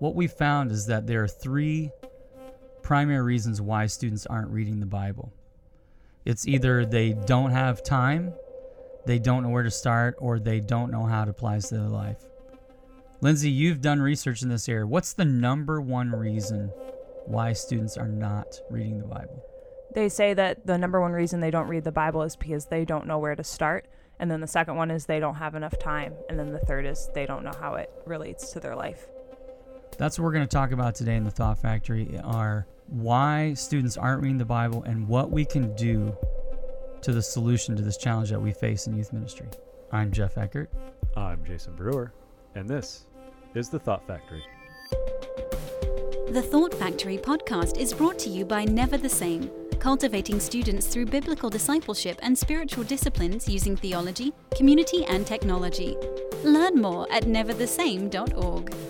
what we found is that there are three primary reasons why students aren't reading the Bible. It's either they don't have time, they don't know where to start, or they don't know how it applies to their life. Lindsay, you've done research in this area. What's the number one reason why students are not reading the Bible? They say that the number one reason they don't read the Bible is because they don't know where to start. And then the second one is they don't have enough time. And then the third is they don't know how it relates to their life. That's what we're going to talk about today in the Thought Factory are why students aren't reading the Bible and what we can do to the solution to this challenge that we face in youth ministry. I'm Jeff Eckert. I'm Jason Brewer, and this is the Thought Factory. The Thought Factory podcast is brought to you by Never the Same, cultivating students through biblical discipleship and spiritual disciplines using theology, community, and technology. Learn more at neverthesame.org.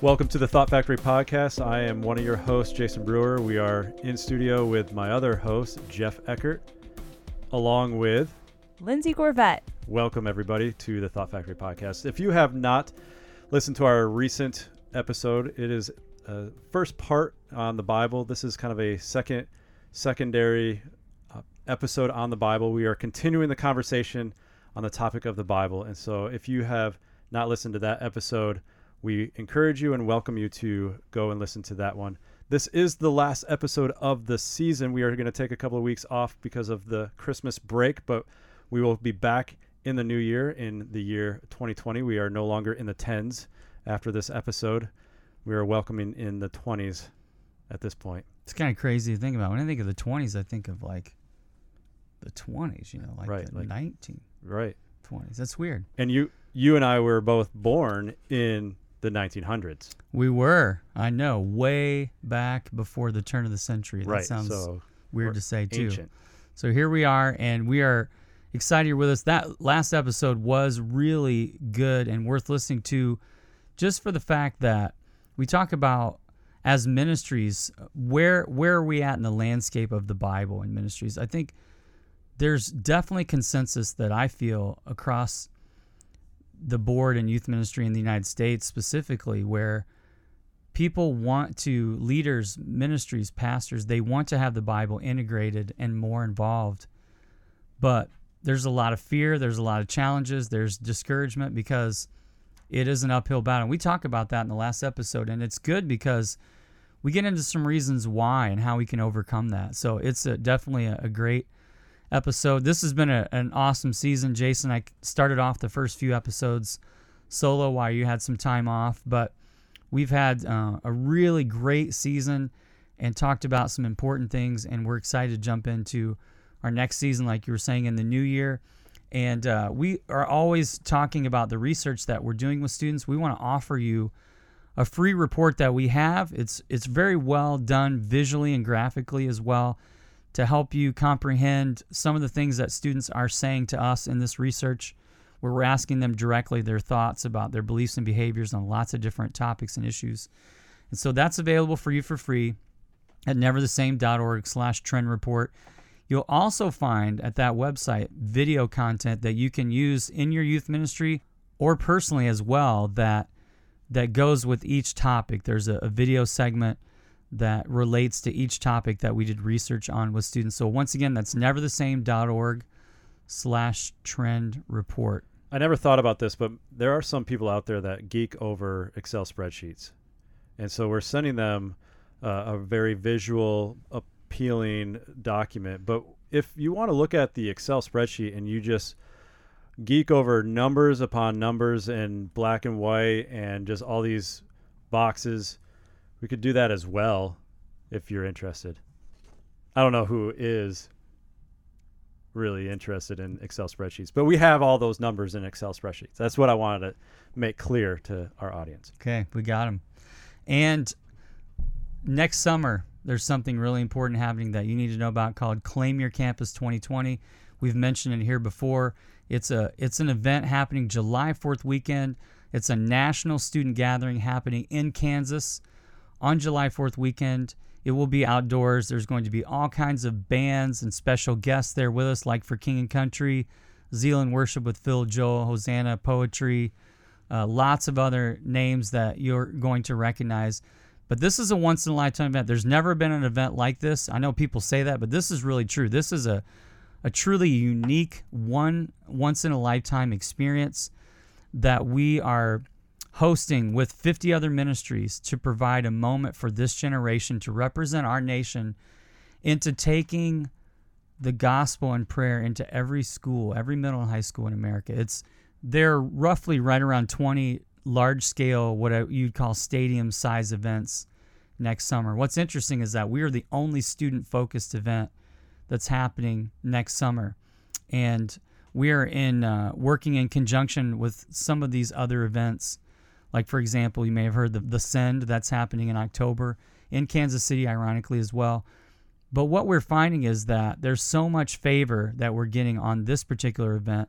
Welcome to the Thought Factory podcast. I am one of your hosts, Jason Brewer. We are in studio with my other host, Jeff Eckert, along with Lindsay Gorvet. Welcome, everybody, to the Thought Factory podcast. If you have not listened to our recent episode, it is a first part on the Bible. This is kind of a second, secondary uh, episode on the Bible. We are continuing the conversation on the topic of the Bible. And so if you have not listened to that episode, we encourage you and welcome you to go and listen to that one. This is the last episode of the season. We are going to take a couple of weeks off because of the Christmas break, but we will be back in the new year, in the year 2020. We are no longer in the tens after this episode. We are welcoming in the 20s at this point. It's kind of crazy to think about. When I think of the 20s, I think of like the 20s, you know, like Right, the like- 1920s. Right. That's weird. And you you and I were both born in the 1900s. We were, I know, way back before the turn of the century. That right. sounds so weird to say, too. ancient. So here we are, and we are excited you're with us. That last episode was really good and worth listening to just for the fact that we talk about as ministries where where are we at in the landscape of the Bible and ministries. I think there's definitely consensus that I feel across the board and youth ministry in the United States specifically where people want to leaders ministries pastors they want to have the bible integrated and more involved. But there's a lot of fear there's a lot of challenges there's discouragement because it is an uphill battle. We talk about that in the last episode and it's good because we get into some reasons why and how we can overcome that. So it's a, definitely a, a great episode. This has been a, an awesome season. Jason i started off the first few episodes solo while you had some time off but we've had uh, a really great season and talked about some important things and we're excited to jump into our next season like you were saying in the new year. And uh, we are always talking about the research that we're doing with students. We want to offer you a free report that we have. It's it's very well done visually and graphically as well to help you comprehend some of the things that students are saying to us in this research where we're asking them directly their thoughts about their beliefs and behaviors on lots of different topics and issues. And so that's available for you for free at neverthesame.org slash trend report. You'll also find at that website video content that you can use in your youth ministry or personally as well that that goes with each topic. There's a, a video segment that relates to each topic that we did research on with students. So once again, that's neverthesame.org slash trend report. I never thought about this, but there are some people out there that geek over Excel spreadsheets. And so we're sending them uh, a very visual, appealing document. But if you want to look at the Excel spreadsheet and you just geek over numbers upon numbers in black and white and just all these boxes, we could do that as well if you're interested. I don't know who is really interested in Excel spreadsheets, but we have all those numbers in Excel spreadsheets. That's what I wanted to make clear to our audience. Okay, we got them. And next summer, there's something really important happening that you need to know about called Claim Your Campus 2020. We've mentioned it here before. It's a it's an event happening July 4th weekend. It's a national student gathering happening in Kansas on July 4th weekend. It will be outdoors. There's going to be all kinds of bands and special guests there with us, like for King and Country, Zealand Worship with Phil Joel, Hosanna Poetry, uh, lots of other names that you're going to recognize. But this is a once in a lifetime event. There's never been an event like this. I know people say that, but this is really true. This is a, a truly unique one once in a lifetime experience that we are hosting with 50 other ministries to provide a moment for this generation to represent our nation into taking the gospel and prayer into every school, every middle and high school in America. It's they're roughly right around 20 large scale what you'd call stadium size events next summer. What's interesting is that we are the only student focused event that's happening next summer. And we are in uh, working in conjunction with some of these other events. Like for example, you may have heard the the Send that's happening in October in Kansas City, ironically as well. But what we're finding is that there's so much favor that we're getting on this particular event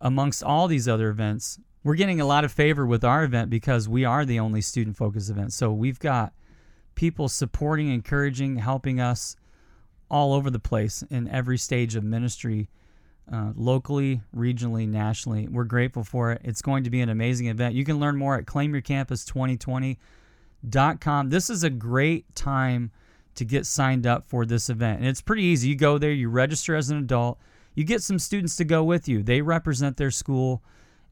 amongst all these other events. We're getting a lot of favor with our event because we are the only student focused event. So we've got people supporting, encouraging, helping us all over the place in every stage of ministry, uh, locally, regionally, nationally. We're grateful for it. It's going to be an amazing event. You can learn more at claimyourcampus2020.com. This is a great time to get signed up for this event. And it's pretty easy. You go there, you register as an adult, you get some students to go with you. They represent their school.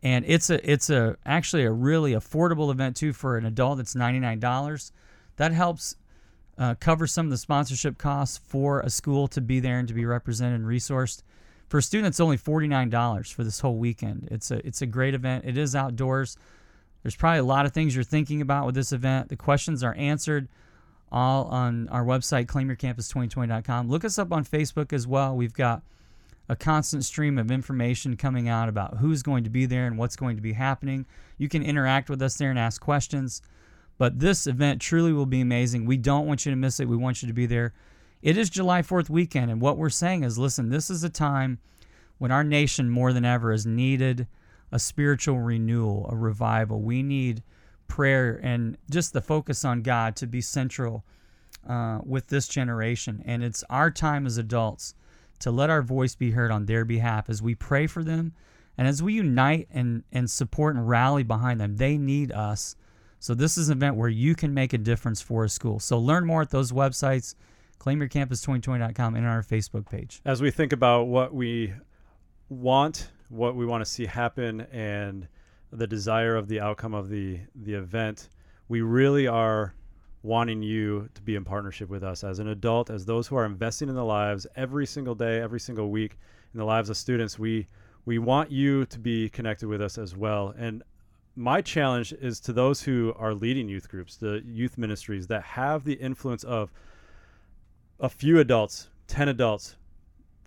And it's a it's a actually a really affordable event too for an adult. It's ninety nine dollars. That helps uh, cover some of the sponsorship costs for a school to be there and to be represented and resourced. For a student, it's only forty nine dollars for this whole weekend. It's a it's a great event. It is outdoors. There's probably a lot of things you're thinking about with this event. The questions are answered all on our website, claimyourcampus2020.com. Look us up on Facebook as well. We've got a constant stream of information coming out about who's going to be there and what's going to be happening. You can interact with us there and ask questions. But this event truly will be amazing. We don't want you to miss it. We want you to be there. It is July 4th weekend, and what we're saying is listen, this is a time when our nation more than ever has needed a spiritual renewal, a revival. We need prayer and just the focus on God to be central uh, with this generation. And it's our time as adults to let our voice be heard on their behalf as we pray for them and as we unite and, and support and rally behind them. They need us. So, this is an event where you can make a difference for a school. So, learn more at those websites, claimyourcampus2020.com, and on our Facebook page. As we think about what we want, what we want to see happen, and the desire of the outcome of the the event, we really are wanting you to be in partnership with us as an adult, as those who are investing in the lives every single day, every single week in the lives of students. We we want you to be connected with us as well. And my challenge is to those who are leading youth groups, the youth ministries that have the influence of a few adults, 10 adults,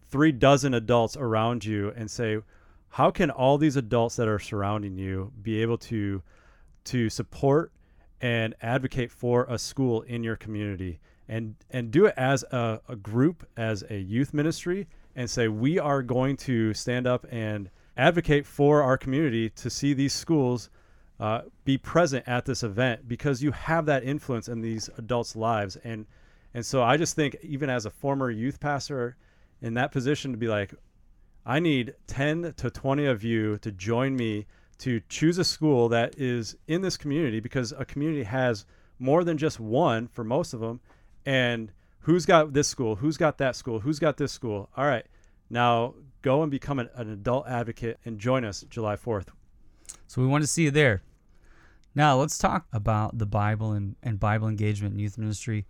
three dozen adults around you, and say, how can all these adults that are surrounding you be able to to support and advocate for a school in your community? And and do it as a, a group as a youth ministry and say we are going to stand up and advocate for our community to see these schools uh, be present at this event because you have that influence in these adults' lives. And and so I just think even as a former youth pastor in that position to be like I need 10 to 20 of you to join me to choose a school that is in this community because a community has more than just one for most of them. And who's got this school? Who's got that school? Who's got this school? All right. Now go and become an, an adult advocate and join us July 4th. So we want to see you there. Now let's talk about the Bible and, and Bible engagement in youth ministry.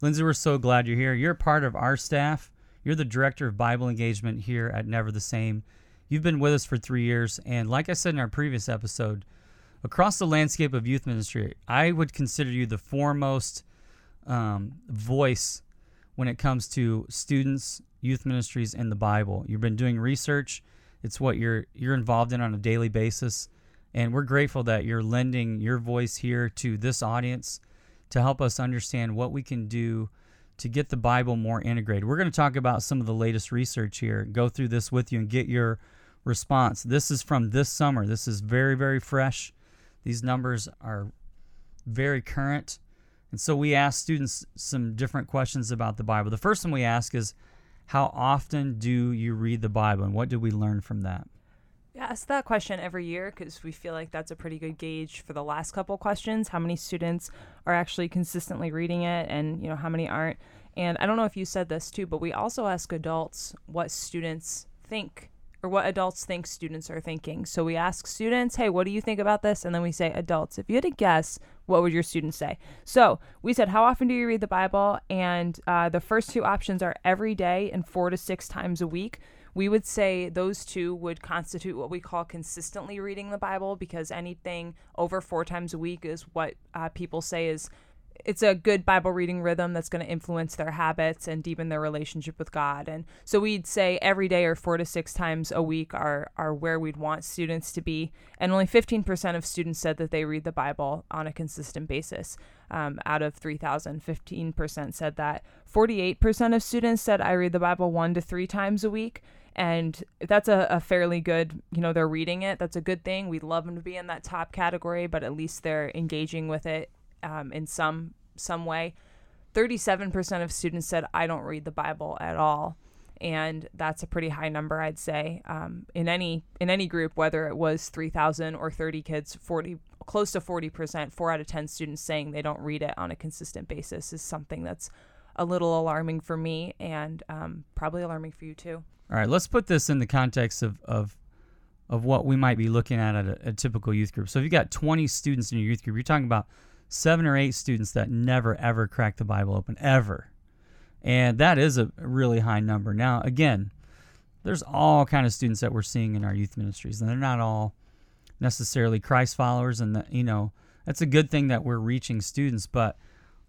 Lindsay, we're so glad you're here. You're part of our staff. You're the director of Bible engagement here at Never the Same. You've been with us for three years, and like I said in our previous episode, across the landscape of youth ministry, I would consider you the foremost um, voice when it comes to students, youth ministries, and the Bible. You've been doing research; it's what you're you're involved in on a daily basis, and we're grateful that you're lending your voice here to this audience to help us understand what we can do to get the Bible more integrated. We're going to talk about some of the latest research here, go through this with you, and get your response. This is from this summer. This is very, very fresh. These numbers are very current. And so we ask students some different questions about the Bible. The first one we ask is, How often do you read the Bible? And what did we learn from that? Ask that question every year because we feel like that's a pretty good gauge for the last couple questions. How many students are actually consistently reading it, and you know how many aren't. And I don't know if you said this too, but we also ask adults what students think or what adults think students are thinking. So we ask students, hey, what do you think about this? And then we say, adults, if you had to guess, what would your students say? So we said, how often do you read the Bible? And uh, the first two options are every day and four to six times a week. We would say those two would constitute what we call consistently reading the Bible because anything over four times a week is what uh, people say is it's a good Bible reading rhythm that's going to influence their habits and deepen their relationship with God. And so we'd say every day or four to six times a week are, are where we'd want students to be. And only 15% of students said that they read the Bible on a consistent basis. Um, out of 3,000, 15% said that. 48% of students said, I read the Bible one to three times a week. And that's a, a fairly good, you know, they're reading it. That's a good thing. We'd love them to be in that top category, but at least they're engaging with it um, in some some way. 37% of students said, I don't read the Bible at all. And that's a pretty high number, I'd say. Um, in any in any group, whether it was 3,000 or 30 kids, 40 close to 40%, four out of 10 students saying they don't read it on a consistent basis is something that's a little alarming for me and um, probably alarming for you too. All right, let's put this in the context of, of of what we might be looking at at a, a typical youth group. So if you've got 20 students in your youth group, you're talking about seven or eight students that never ever crack the Bible open ever, and that is a really high number. Now, again, there's all kind of students that we're seeing in our youth ministries, and they're not all necessarily Christ followers, and the, you know that's a good thing that we're reaching students, but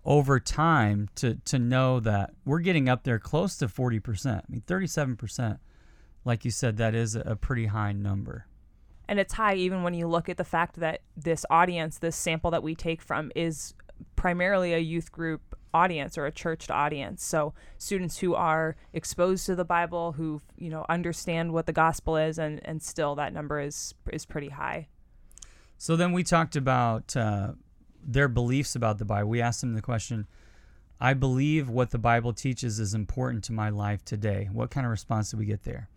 over time to to know that we're getting up there close to 40%. I mean 37%. Like you said that is a pretty high number and it's high even when you look at the fact that this audience this sample that we take from is primarily a youth group audience or a churched audience so students who are exposed to the bible who you know understand what the gospel is and and still that number is is pretty high so then we talked about uh, their beliefs about the bible. We asked them the question i believe what the bible teaches is important to my life today. What kind of response did we get there?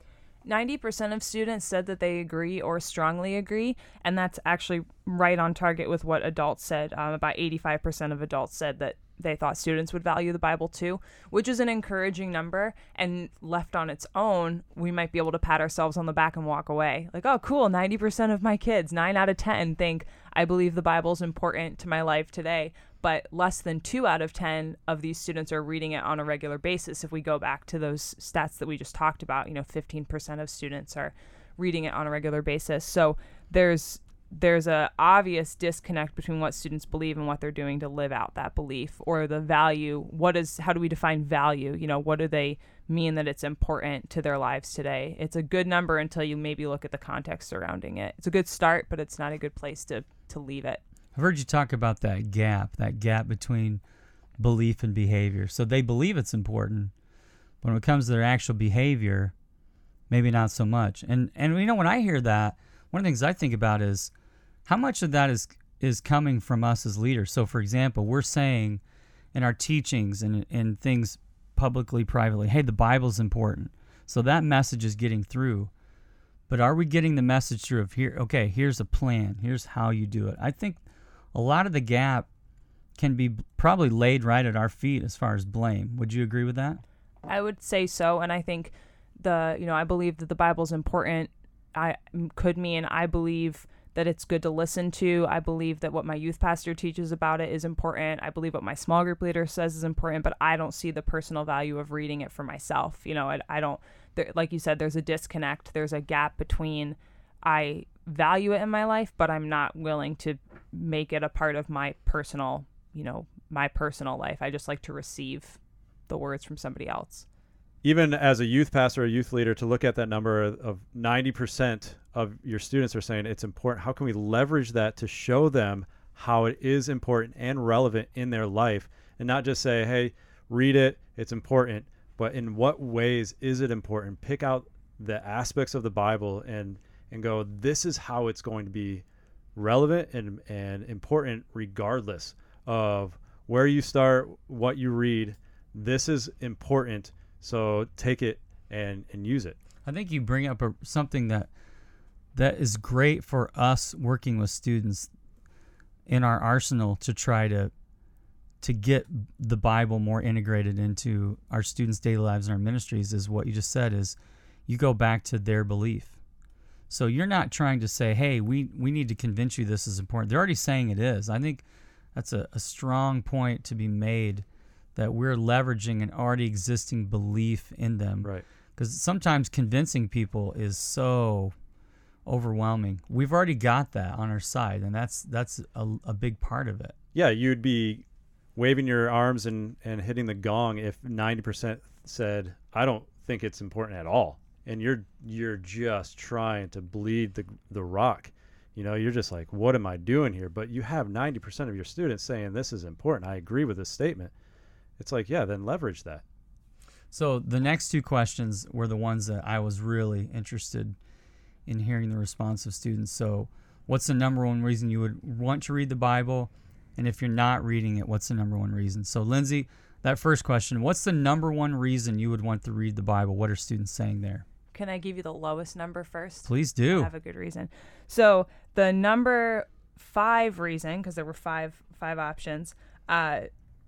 90% of students said that they agree or strongly agree, and that's actually right on target with what adults said. Um, about 85% of adults said that they thought students would value the Bible too, which is an encouraging number. And left on its own, we might be able to pat ourselves on the back and walk away. Like, oh, cool, 90% of my kids, 9 out of 10, think I believe the Bible is important to my life today but less than two out of 10 of these students are reading it on a regular basis. If we go back to those stats that we just talked about, you know, 15% of students are reading it on a regular basis. So there's there's a obvious disconnect between what students believe and what they're doing to live out that belief or the value. What is how do we define value? You know what do they mean that it's important to their lives today? It's a good number until you maybe look at the context surrounding it. It's a good start but it's not a good place to to leave it. I've heard you talk about that gap, that gap between belief and behavior. So they believe it's important, but when it comes to their actual behavior, maybe not so much. And and you know when I hear that, one of the things I think about is how much of that is is coming from us as leaders. So for example, we're saying in our teachings and in things publicly, privately, hey, the Bible's important. So that message is getting through. But are we getting the message through of here, okay, here's a plan, here's how you do it? I think a lot of the gap can be probably laid right at our feet as far as blame. Would you agree with that? I would say so, and I think the you know I believe that the Bible is important. I could mean I believe that it's good to listen to. I believe that what my youth pastor teaches about it is important. I believe what my small group leader says is important, but I don't see the personal value of reading it for myself. You know, I, I don't, there, like you said, there's a disconnect. There's a gap between I value it in my life, but I'm not willing to make it a part of my personal, you know, my personal life. I just like to receive the words from somebody else. Even as a youth pastor, a youth leader, to look at that number of 90% of your students are saying it's important, how can we leverage that to show them how it is important and relevant in their life and not just say, hey, read it, it's important, but in what ways is it important? Pick out the aspects of the Bible and and go, this is how it's going to be relevant and, and important regardless of where you start, what you read. This is important. So take it and, and use it. I think you bring up a, something that that is great for us working with students in our arsenal to try to to get the Bible more integrated into our students' daily lives and our ministries is what you just said is you go back to their belief. So you're not trying to say, hey, we, we need to convince you this is important. They're already saying it is. I think that's a, a strong point to be made that we're leveraging an already existing belief in them. Right. Because sometimes convincing people is so overwhelming. We've already got that on our side, and that's that's a, a big part of it. Yeah, you'd be waving your arms and, and hitting the gong if 90% said, I don't think it's important at all. And you're you're just trying to bleed the the rock. You know, you're just like, what am I doing here? But you have 90% of your students saying this is important. I agree with this statement. It's like, yeah, then leverage that. So the next two questions were the ones that I was really interested in hearing the response of students. So, what's the number one reason you would want to read the Bible? And if you're not reading it, what's the number one reason? So, Lindsay, that first question, what's the number one reason you would want to read the Bible? What are students saying there? Can I give you the lowest number first? Please I do. have a good reason. So the number five reason, because there were five five options, uh,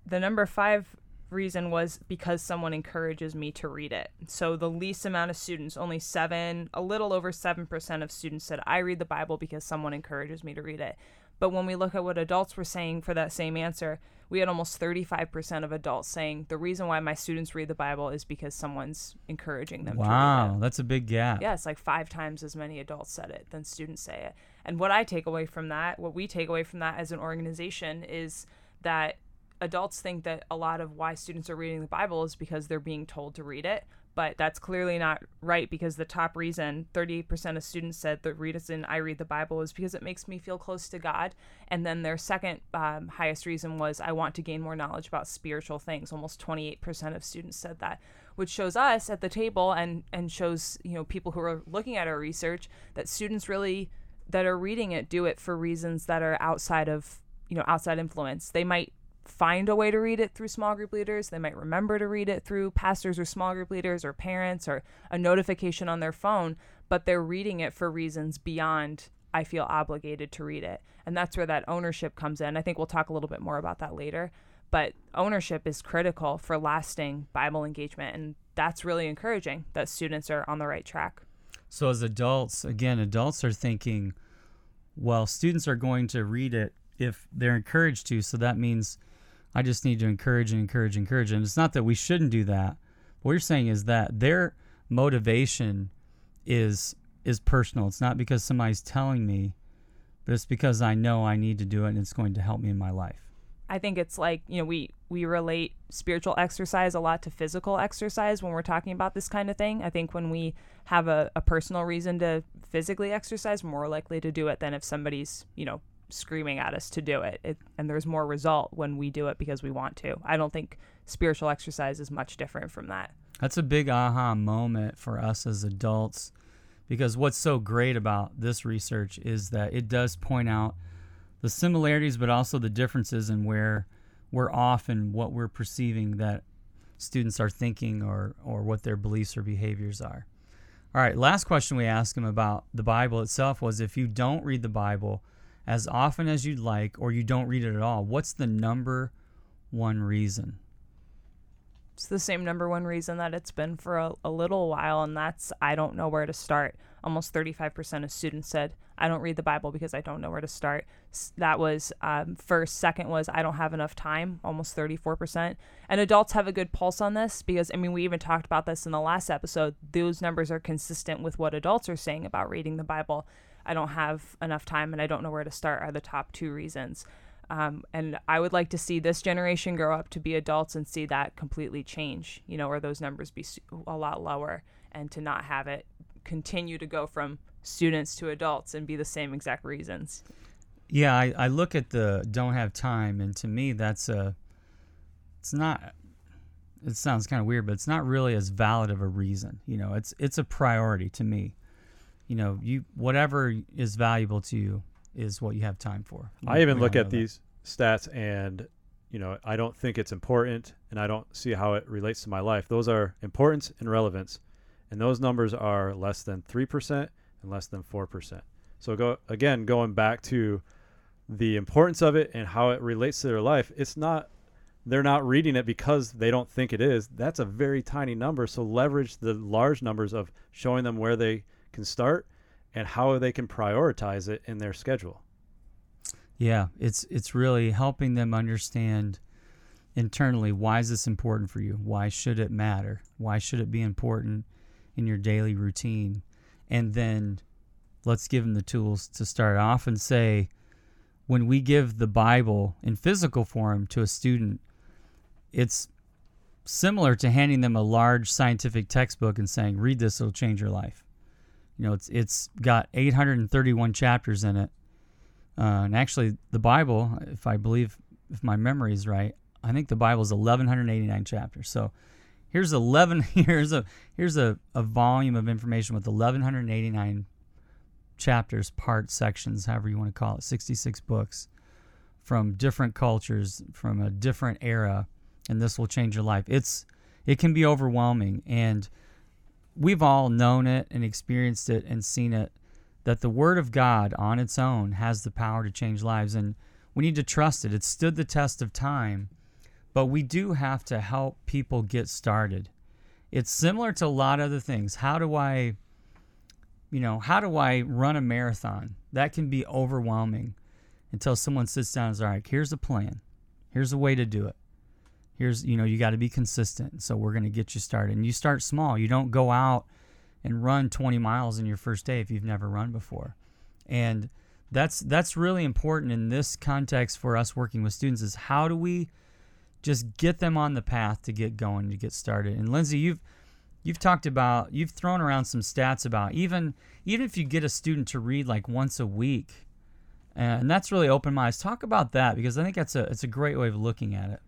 the number five reason was because someone encourages me to read it. So the least amount of students, only seven, a little over seven percent of students said I read the Bible because someone encourages me to read it. But when we look at what adults were saying for that same answer, we had almost 35% of adults saying the reason why my students read the Bible is because someone's encouraging them to read it. Wow, that's a big gap. Yeah, it's like five times as many adults said it than students say it. And what I take away from that, what we take away from that as an organization is that adults think that a lot of why students are reading the Bible is because they're being told to read it. But that's clearly not right because the top reason, 38% of students said the reason I read the Bible is because it makes me feel close to God. And then their second um, highest reason was I want to gain more knowledge about spiritual things. Almost 28% of students said that, which shows us at the table and, and shows, you know, people who are looking at our research that students really that are reading it do it for reasons that are outside of, you know, outside influence. They might find a way to read it through small group leaders. They might remember to read it through pastors or small group leaders or parents or a notification on their phone, but they're reading it for reasons beyond I feel obligated to read it. And that's where that ownership comes in. I think we'll talk a little bit more about that later. But ownership is critical for lasting Bible engagement. And that's really encouraging that students are on the right track. So, as adults, again, adults are thinking, well, students are going to read it if they're encouraged to. So that means I just need to encourage and encourage and encourage. And it's not that we shouldn't do that. What you're saying is that their motivation is is personal. It's not because somebody's telling me, but it's because I know I need to do it and it's going to help me in my life. I think it's like, you know, we we relate spiritual exercise a lot to physical exercise when we're talking about this kind of thing. I think when we have a, a personal reason to physically exercise, more likely to do it than if somebody's, you know, screaming at us to do it. it. And there's more result when we do it because we want to. I don't think spiritual exercise is much different from that. That's a big aha moment for us as adults because what's so great about this research is that it does point out the similarities but also the differences in where we're off and what we're perceiving that students are thinking or or what their beliefs or behaviors are. All right, last question we asked them about the Bible itself was if you don't read the Bible as often as you'd like or you don't read it at all, what's the number one reason? It's the same number one reason that it's been for a, a little while, and that's I don't know where to start. Almost 35% of students said, I don't read the Bible because I don't know where to start. That was um, first. Second was, I don't have enough time, almost 34%. And adults have a good pulse on this because, I mean, we even talked about this in the last episode. Those numbers are consistent with what adults are saying about reading the Bible. I don't have enough time and I don't know where to start are the top two reasons. Um, and I would like to see this generation grow up to be adults and see that completely change, you know, or those numbers be a lot lower and to not have it continue to go from students to adults and be the same exact reasons. Yeah, I, I look at the don't have time, and to me, that's a. It's not. It sounds kind of weird, but it's not really as valid of a reason. You know, it's it's a priority to me. You know, you whatever is valuable to you is what you have time for. I even look at that. these stats and you know I don't think it's important and I don't see how it relates to my life. Those are importance and relevance, and those numbers are less than three percent and less than 4%. So go again going back to the importance of it and how it relates to their life. It's not they're not reading it because they don't think it is. That's a very tiny number. So leverage the large numbers of showing them where they can start and how they can prioritize it in their schedule. Yeah, it's it's really helping them understand internally why is this important for you? Why should it matter? Why should it be important in your daily routine? And then let's give them the tools to start off and say when we give the Bible in physical form to a student, it's similar to handing them a large scientific textbook and saying, "Read this; it'll change your life." You know, it's it's got 831 chapters in it, uh, and actually, the Bible, if I believe, if my memory is right, I think the Bible is 1189 chapters. So here's 11 here's a here's a, a volume of information with 1189 chapters, parts, sections, however you want to call it, 66 books from different cultures, from a different era, and this will change your life. It's it can be overwhelming and we've all known it and experienced it and seen it that the word of God on its own has the power to change lives and we need to trust it. It stood the test of time, but we do have to help people get started. It's similar to a lot of other things. How do I you know, how do I run a marathon? That can be overwhelming until someone sits down and says, all right, here's a plan. Here's a way to do it. Here's, you know, you got to be consistent. So we're going to get you started. And you start small. You don't go out and run 20 miles in your first day if you've never run before. And that's that's really important in this context for us working with students is how do we just get them on the path to get going to get started. And Lindsay, you've you've talked about you've thrown around some stats about even even if you get a student to read like once a week and that's really opened my eyes talk about that because i think that's a it's a great way of looking at it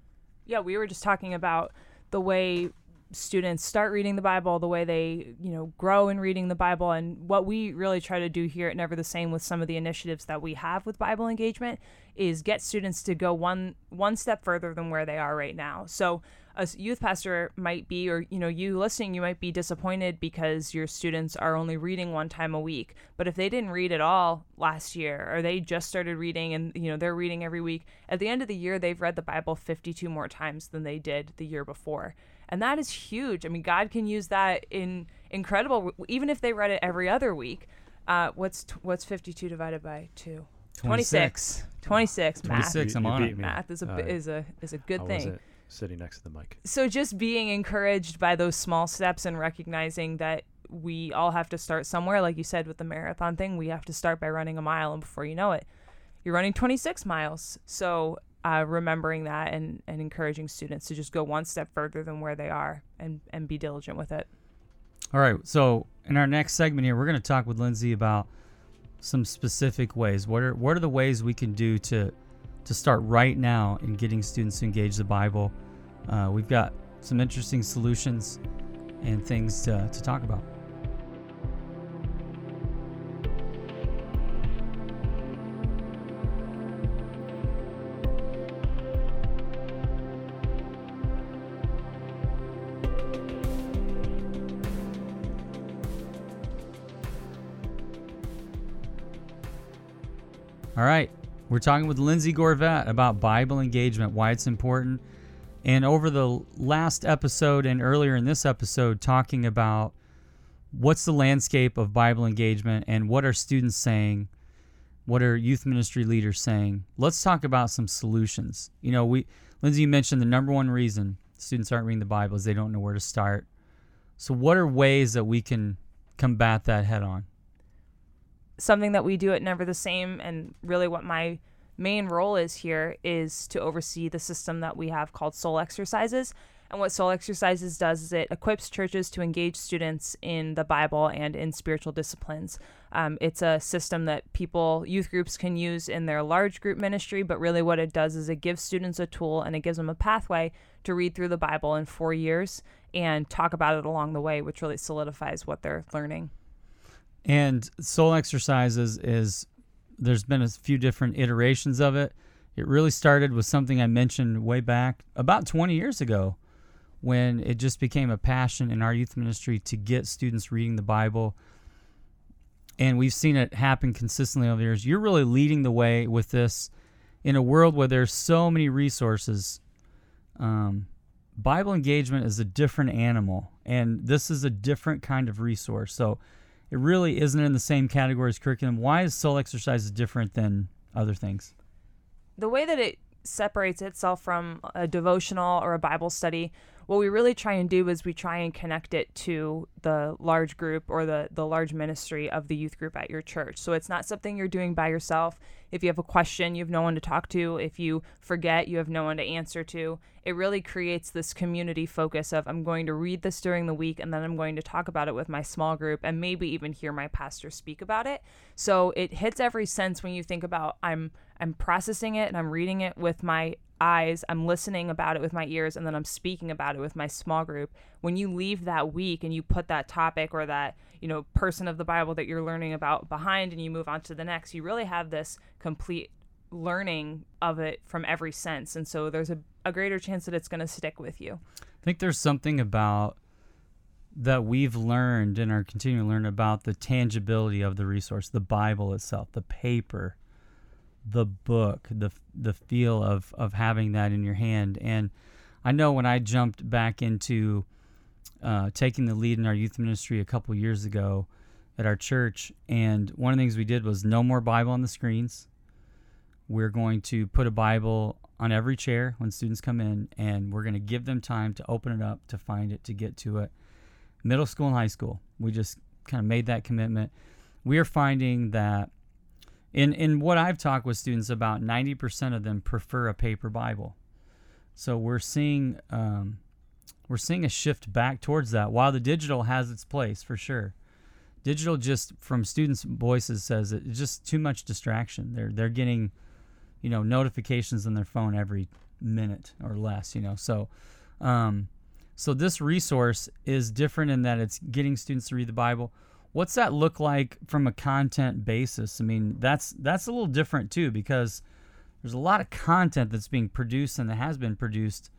yeah we were just talking about the way students start reading the bible the way they you know grow in reading the bible and what we really try to do here at never the same with some of the initiatives that we have with bible engagement is get students to go one one step further than where they are right now. So a youth pastor might be, or you know, you listening, you might be disappointed because your students are only reading one time a week. But if they didn't read at all last year, or they just started reading and you know they're reading every week, at the end of the year they've read the Bible 52 more times than they did the year before, and that is huge. I mean, God can use that in incredible, even if they read it every other week. Uh, what's what's 52 divided by two? 26. 26. 26. Math. I'm on it. Math is a Uh, is a is a good I thing. Wasn't sitting next to the mic. so just being encouraged by those small steps and recognizing that we all have to start somewhere like you said with the marathon thing we have to start by running a mile and before you know it you're running 26 miles. So uh, remembering that and, and encouraging students to just go one step further than where they are and, and be diligent with it. All right so in our next segment here we're going to talk with lindsay about some specific ways. What are what are the ways we can do to to start right now in getting students to engage the bible uh, we've got some interesting solutions and things to, to talk about All right. We're talking with Lindsay Gorvet about Bible engagement, why it's important. And over the last episode and earlier in this episode, talking about what's the landscape of Bible engagement and what are students saying? What are youth ministry leaders saying? Let's talk about some solutions. You know, we Lindsay you mentioned the number one reason students aren't reading the Bible is they don't know where to start. So what are ways that we can combat that head on? Something that we do at Never the Same, and really what my main role is here is to oversee the system that we have called Soul Exercises. And what Soul Exercises does is it equips churches to engage students in the Bible and in spiritual disciplines. Um, it's a system that people, youth groups, can use in their large group ministry, but really what it does is it gives students a tool and it gives them a pathway to read through the Bible in four years and talk about it along the way, which really solidifies what they're learning. And soul exercises is there's been a few different iterations of it. It really started with something I mentioned way back about 20 years ago when it just became a passion in our youth ministry to get students reading the Bible. and we've seen it happen consistently over the years. You're really leading the way with this in a world where there's so many resources. Um, Bible engagement is a different animal, and this is a different kind of resource. So it really isn't in the same category as curriculum. Why is soul exercises different than other things? The way that it separates itself from a devotional or a Bible study, what we really try and do is we try and connect it to the large group or the, the large ministry of the youth group at your church. So it's not something you're doing by yourself. If you have a question, you have no one to talk to. If you forget, you have no one to answer to. It really creates this community focus of I'm going to read this during the week and then I'm going to talk about it with my small group and maybe even hear my pastor speak about it. So it hits every sense when you think about I'm I'm processing it and I'm reading it with my eyes, I'm listening about it with my ears, and then I'm speaking about it with my small group. When you leave that week and you put that topic or that, you know, person of the Bible that you're learning about behind and you move on to the next, you really have this complete learning of it from every sense. And so there's a, a greater chance that it's going to stick with you. I think there's something about that we've learned and are continuing to learn about the tangibility of the resource, the Bible itself, the paper the book, the the feel of of having that in your hand. And I know when I jumped back into uh, taking the lead in our youth ministry a couple years ago at our church, and one of the things we did was no more Bible on the screens. We're going to put a Bible on every chair when students come in, and we're going to give them time to open it up, to find it, to get to it. Middle school and high school, we just kind of made that commitment. We are finding that in in what I've talked with students about, ninety percent of them prefer a paper Bible. So we're seeing um, we're seeing a shift back towards that. While the digital has its place for sure, digital just from students' voices says it's just too much distraction. They're they're getting, you know, notifications on their phone every minute or less. You know, so. Um, so this resource is different in that it's getting students to read the Bible What's that look like from a content basis? I mean, that's that's a little different too because there's a lot of content that's being produced and that has been produced.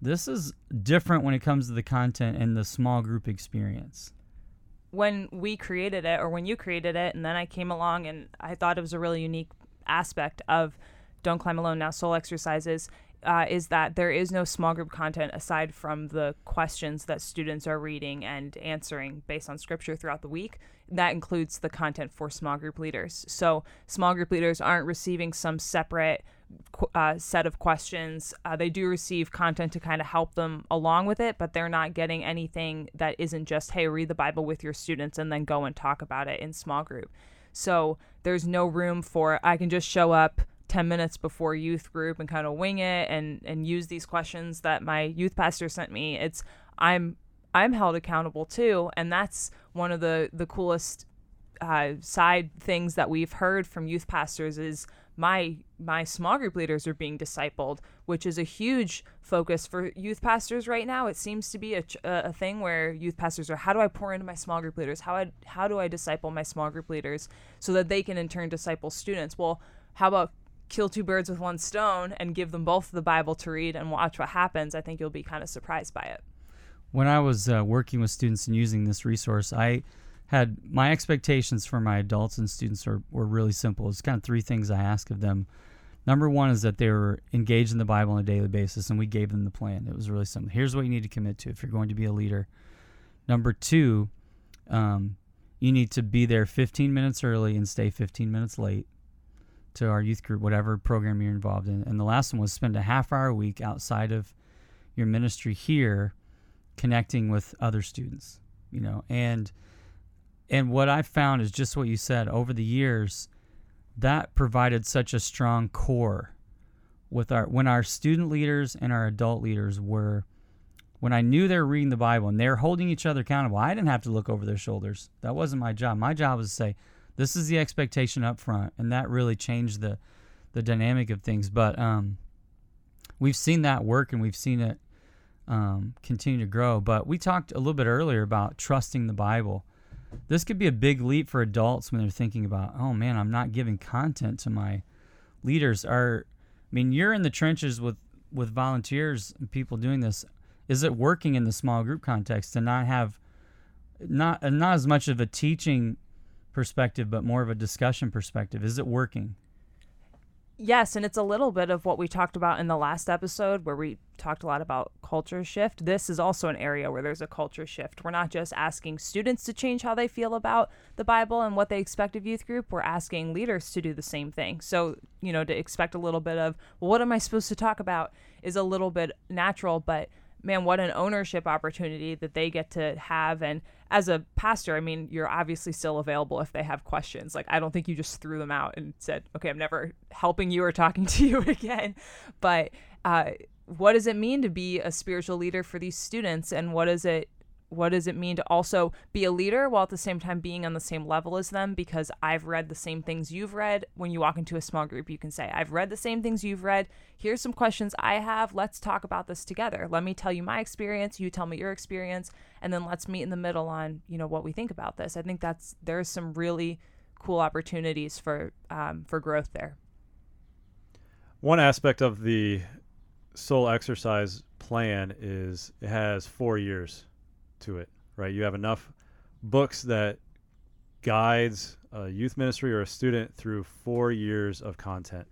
This is different when it comes to the content and the small group experience. When we created it, or when you created it, and then I came along and I thought it was a really unique aspect of Don't Climb Alone Now Soul Exercises uh, is that there is no small group content aside from the questions that students are reading and answering based on scripture throughout the week. That includes the content for small group leaders. So, small group leaders aren't receiving some separate uh, set of questions. Uh, they do receive content to kind of help them along with it, but they're not getting anything that isn't just, hey, read the Bible with your students and then go and talk about it in small group. So, there's no room for, I can just show up 10 minutes before youth group and kind of wing it and and use these questions that my youth pastor sent me it's i'm i'm held accountable too and that's one of the the coolest uh, side things that we've heard from youth pastors is my my small group leaders are being discipled, which is a huge focus for youth pastors right now. It seems to be a, a thing where youth pastors are how do I pour into my small group leaders? How I, how do I disciple my small group leaders so that they can in turn disciple students? Well, how about kill two birds with one stone and give them both the Bible to read and watch what happens, I think you'll be kind of surprised by it. When I was uh, working with students and using this resource, I had my expectations for my adults and students were, were really simple. It's kind of three things I ask of them. Number one is that they were engaged in the Bible on a daily basis, and we gave them the plan. It was really simple. Here's what you need to commit to if you're going to be a leader. Number two, um, you need to be there 15 minutes early and stay 15 minutes late to our youth group, whatever program you're involved in. And the last one was spend a half hour a week outside of your ministry here connecting with other students, you know. And and what I found is just what you said over the years that provided such a strong core with our when our student leaders and our adult leaders were when I knew they were reading the Bible and they're holding each other accountable, I didn't have to look over their shoulders. That wasn't my job. My job was to say, this is the expectation up front, and that really changed the the dynamic of things. But um, we've seen that work, and we've seen it um, continue to grow. But we talked a little bit earlier about trusting the Bible. This could be a big leap for adults when they're thinking about, oh man, I'm not giving content to my leaders. Are I mean, you're in the trenches with with volunteers and people doing this. Is it working in the small group context to not have not not as much of a teaching perspective, but more of a discussion perspective. Is it working? Yes, and it's a little bit of what we talked about in the last episode where we talked a lot about culture shift. This is also an area where there's a culture shift. We're not just asking students to change how they feel about the Bible and what they expect of youth group, we're asking leaders to do the same thing. So, you know, to expect a little bit of, well, what am I supposed to talk about is a little bit natural, but man, what an ownership opportunity that they get to have. And as a pastor, I mean, you're obviously still available if they have questions. Like, I don't think you just threw them out and said, okay, I'm never helping you or talking to you again. But uh, what does it mean to be a spiritual leader for these students? And what does it what does it mean to also be a leader while at the same time being on the same level as them because I've read the same things you've read. When you walk into a small group, you can say, I've read the same things you've read. Here's some questions I have. Let's talk about this together. Let me tell you my experience, you tell me your experience, and then let's meet in the middle on, you know, what we think about this. I think that's there's some really cool opportunities for um, for growth there. One aspect of the soul exercise plan is it has four years to it, right? You have enough books that guides a youth ministry or a student through four years of content.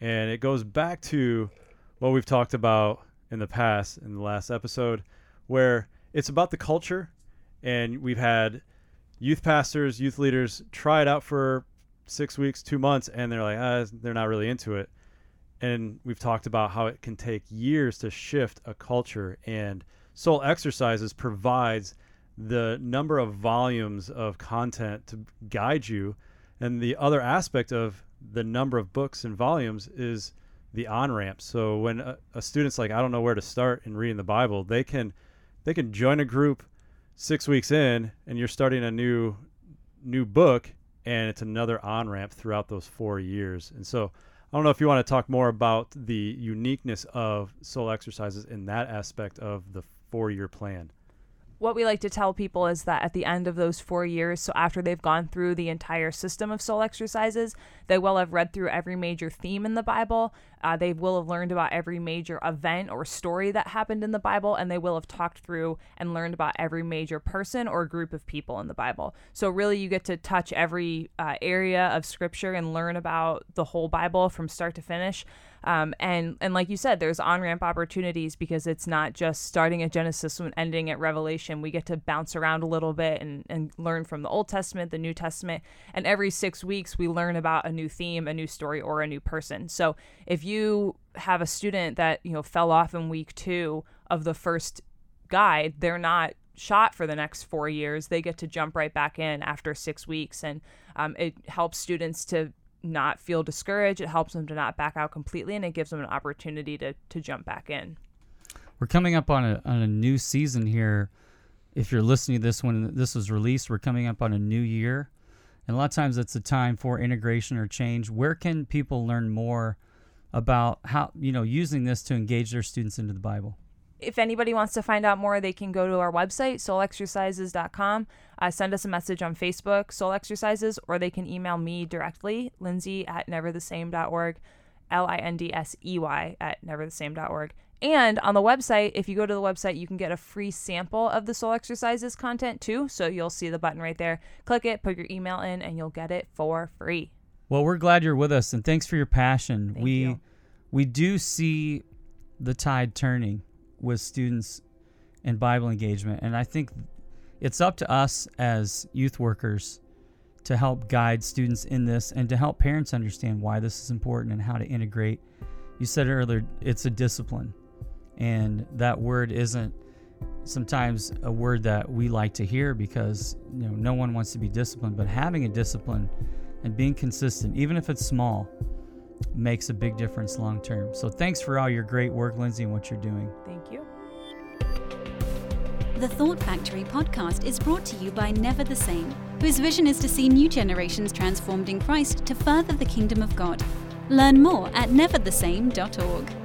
And it goes back to what we've talked about in the past in the last episode, where it's about the culture. And we've had youth pastors, youth leaders try it out for six weeks, two months, and they're like, ah, they're not really into it. And we've talked about how it can take years to shift a culture and Soul Exercises provides the number of volumes of content to guide you. And the other aspect of the number of books and volumes is the on ramp. So when a, a, student's like, I don't know where to start in reading the Bible, they can they can join a group six weeks in, and you're starting a new new book, and it's another on ramp throughout those four years. And so I don't know if you want to talk more about the uniqueness of soul exercises in that aspect of the four year plan? What we like to tell people is that at the end of those four years, so after they've gone through the entire system of soul exercises, they will have read through every major theme in the Bible. Uh, they will have learned about every major event or story that happened in the Bible, and they will have talked through and learned about every major person or group of people in the Bible. So, really, you get to touch every uh, area of Scripture and learn about the whole Bible from start to finish. Um, and and like you said, there's on ramp opportunities because it's not just starting at Genesis and ending at Revelation. We get to bounce around a little bit and, and learn from the Old Testament, the New Testament, and every six weeks we learn about a new theme, a new story, or a new person. So if you have a student that you know fell off in week two of the first guide, they're not shot for the next four years. They get to jump right back in after six weeks, and um, it helps students to not feel discouraged. It helps them to not back out completely, and it gives them an opportunity to to jump back in. We're coming up on a on a new season here. If you're listening to this when this was released, we're coming up on a new year, and a lot of times it's a time for integration or change. Where can people learn more about how you know using this to engage their students into the Bible? if anybody wants to find out more, they can go to our website, soulexercises.com, uh, send us a message on Facebook, Soul Exercises, or they can email me directly, Lindsey at neverthesame.org, L I N D S E Y at neverthesame.org. And on the website, if you go to the website, you can get a free sample of the Soul Exercises content too. So you'll see the button right there. Click it, put your email in, and you'll get it for free. Well, we're glad you're with us, and thanks for your passion. Thank we you. we do see the tide turning with students and Bible engagement. And I think it's up to us as youth workers to help guide students in this and to help parents understand why this is important and how to integrate. You said earlier, it's a discipline. And that word isn't sometimes a word that we like to hear because you know no one wants to be disciplined, but having a discipline and being consistent, even if it's small, makes a big difference long term. So thanks for all your great work, Lindsey, and what you're doing. Thank you. The Thought Factory podcast is brought to you by Never the Same, whose vision is to see new generations transformed in Christ to further the kingdom of God. Learn more at neverthesame.org.